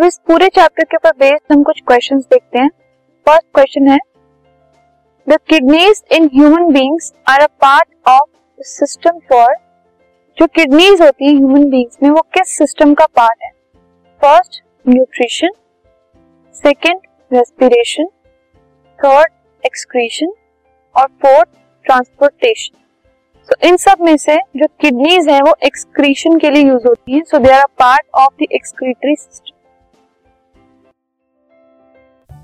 पूरे चैप्टर के ऊपर बेस्ड हम कुछ क्वेश्चंस देखते हैं। फ़र्स्ट क्वेश्चन है the kidneys in human beings are a part of system for जो किडनीज होती है ह्यूमन बींग्स में, वो किस सिस्टम का पार्ट है? First nutrition second respiration third excretion और फोर्थ ट्रांसपोर्टेशन तो इन सब में से जो किडनीज है, वो एक्सक्रीशन के लिए यूज़ होती है। So they are a part of the excretory system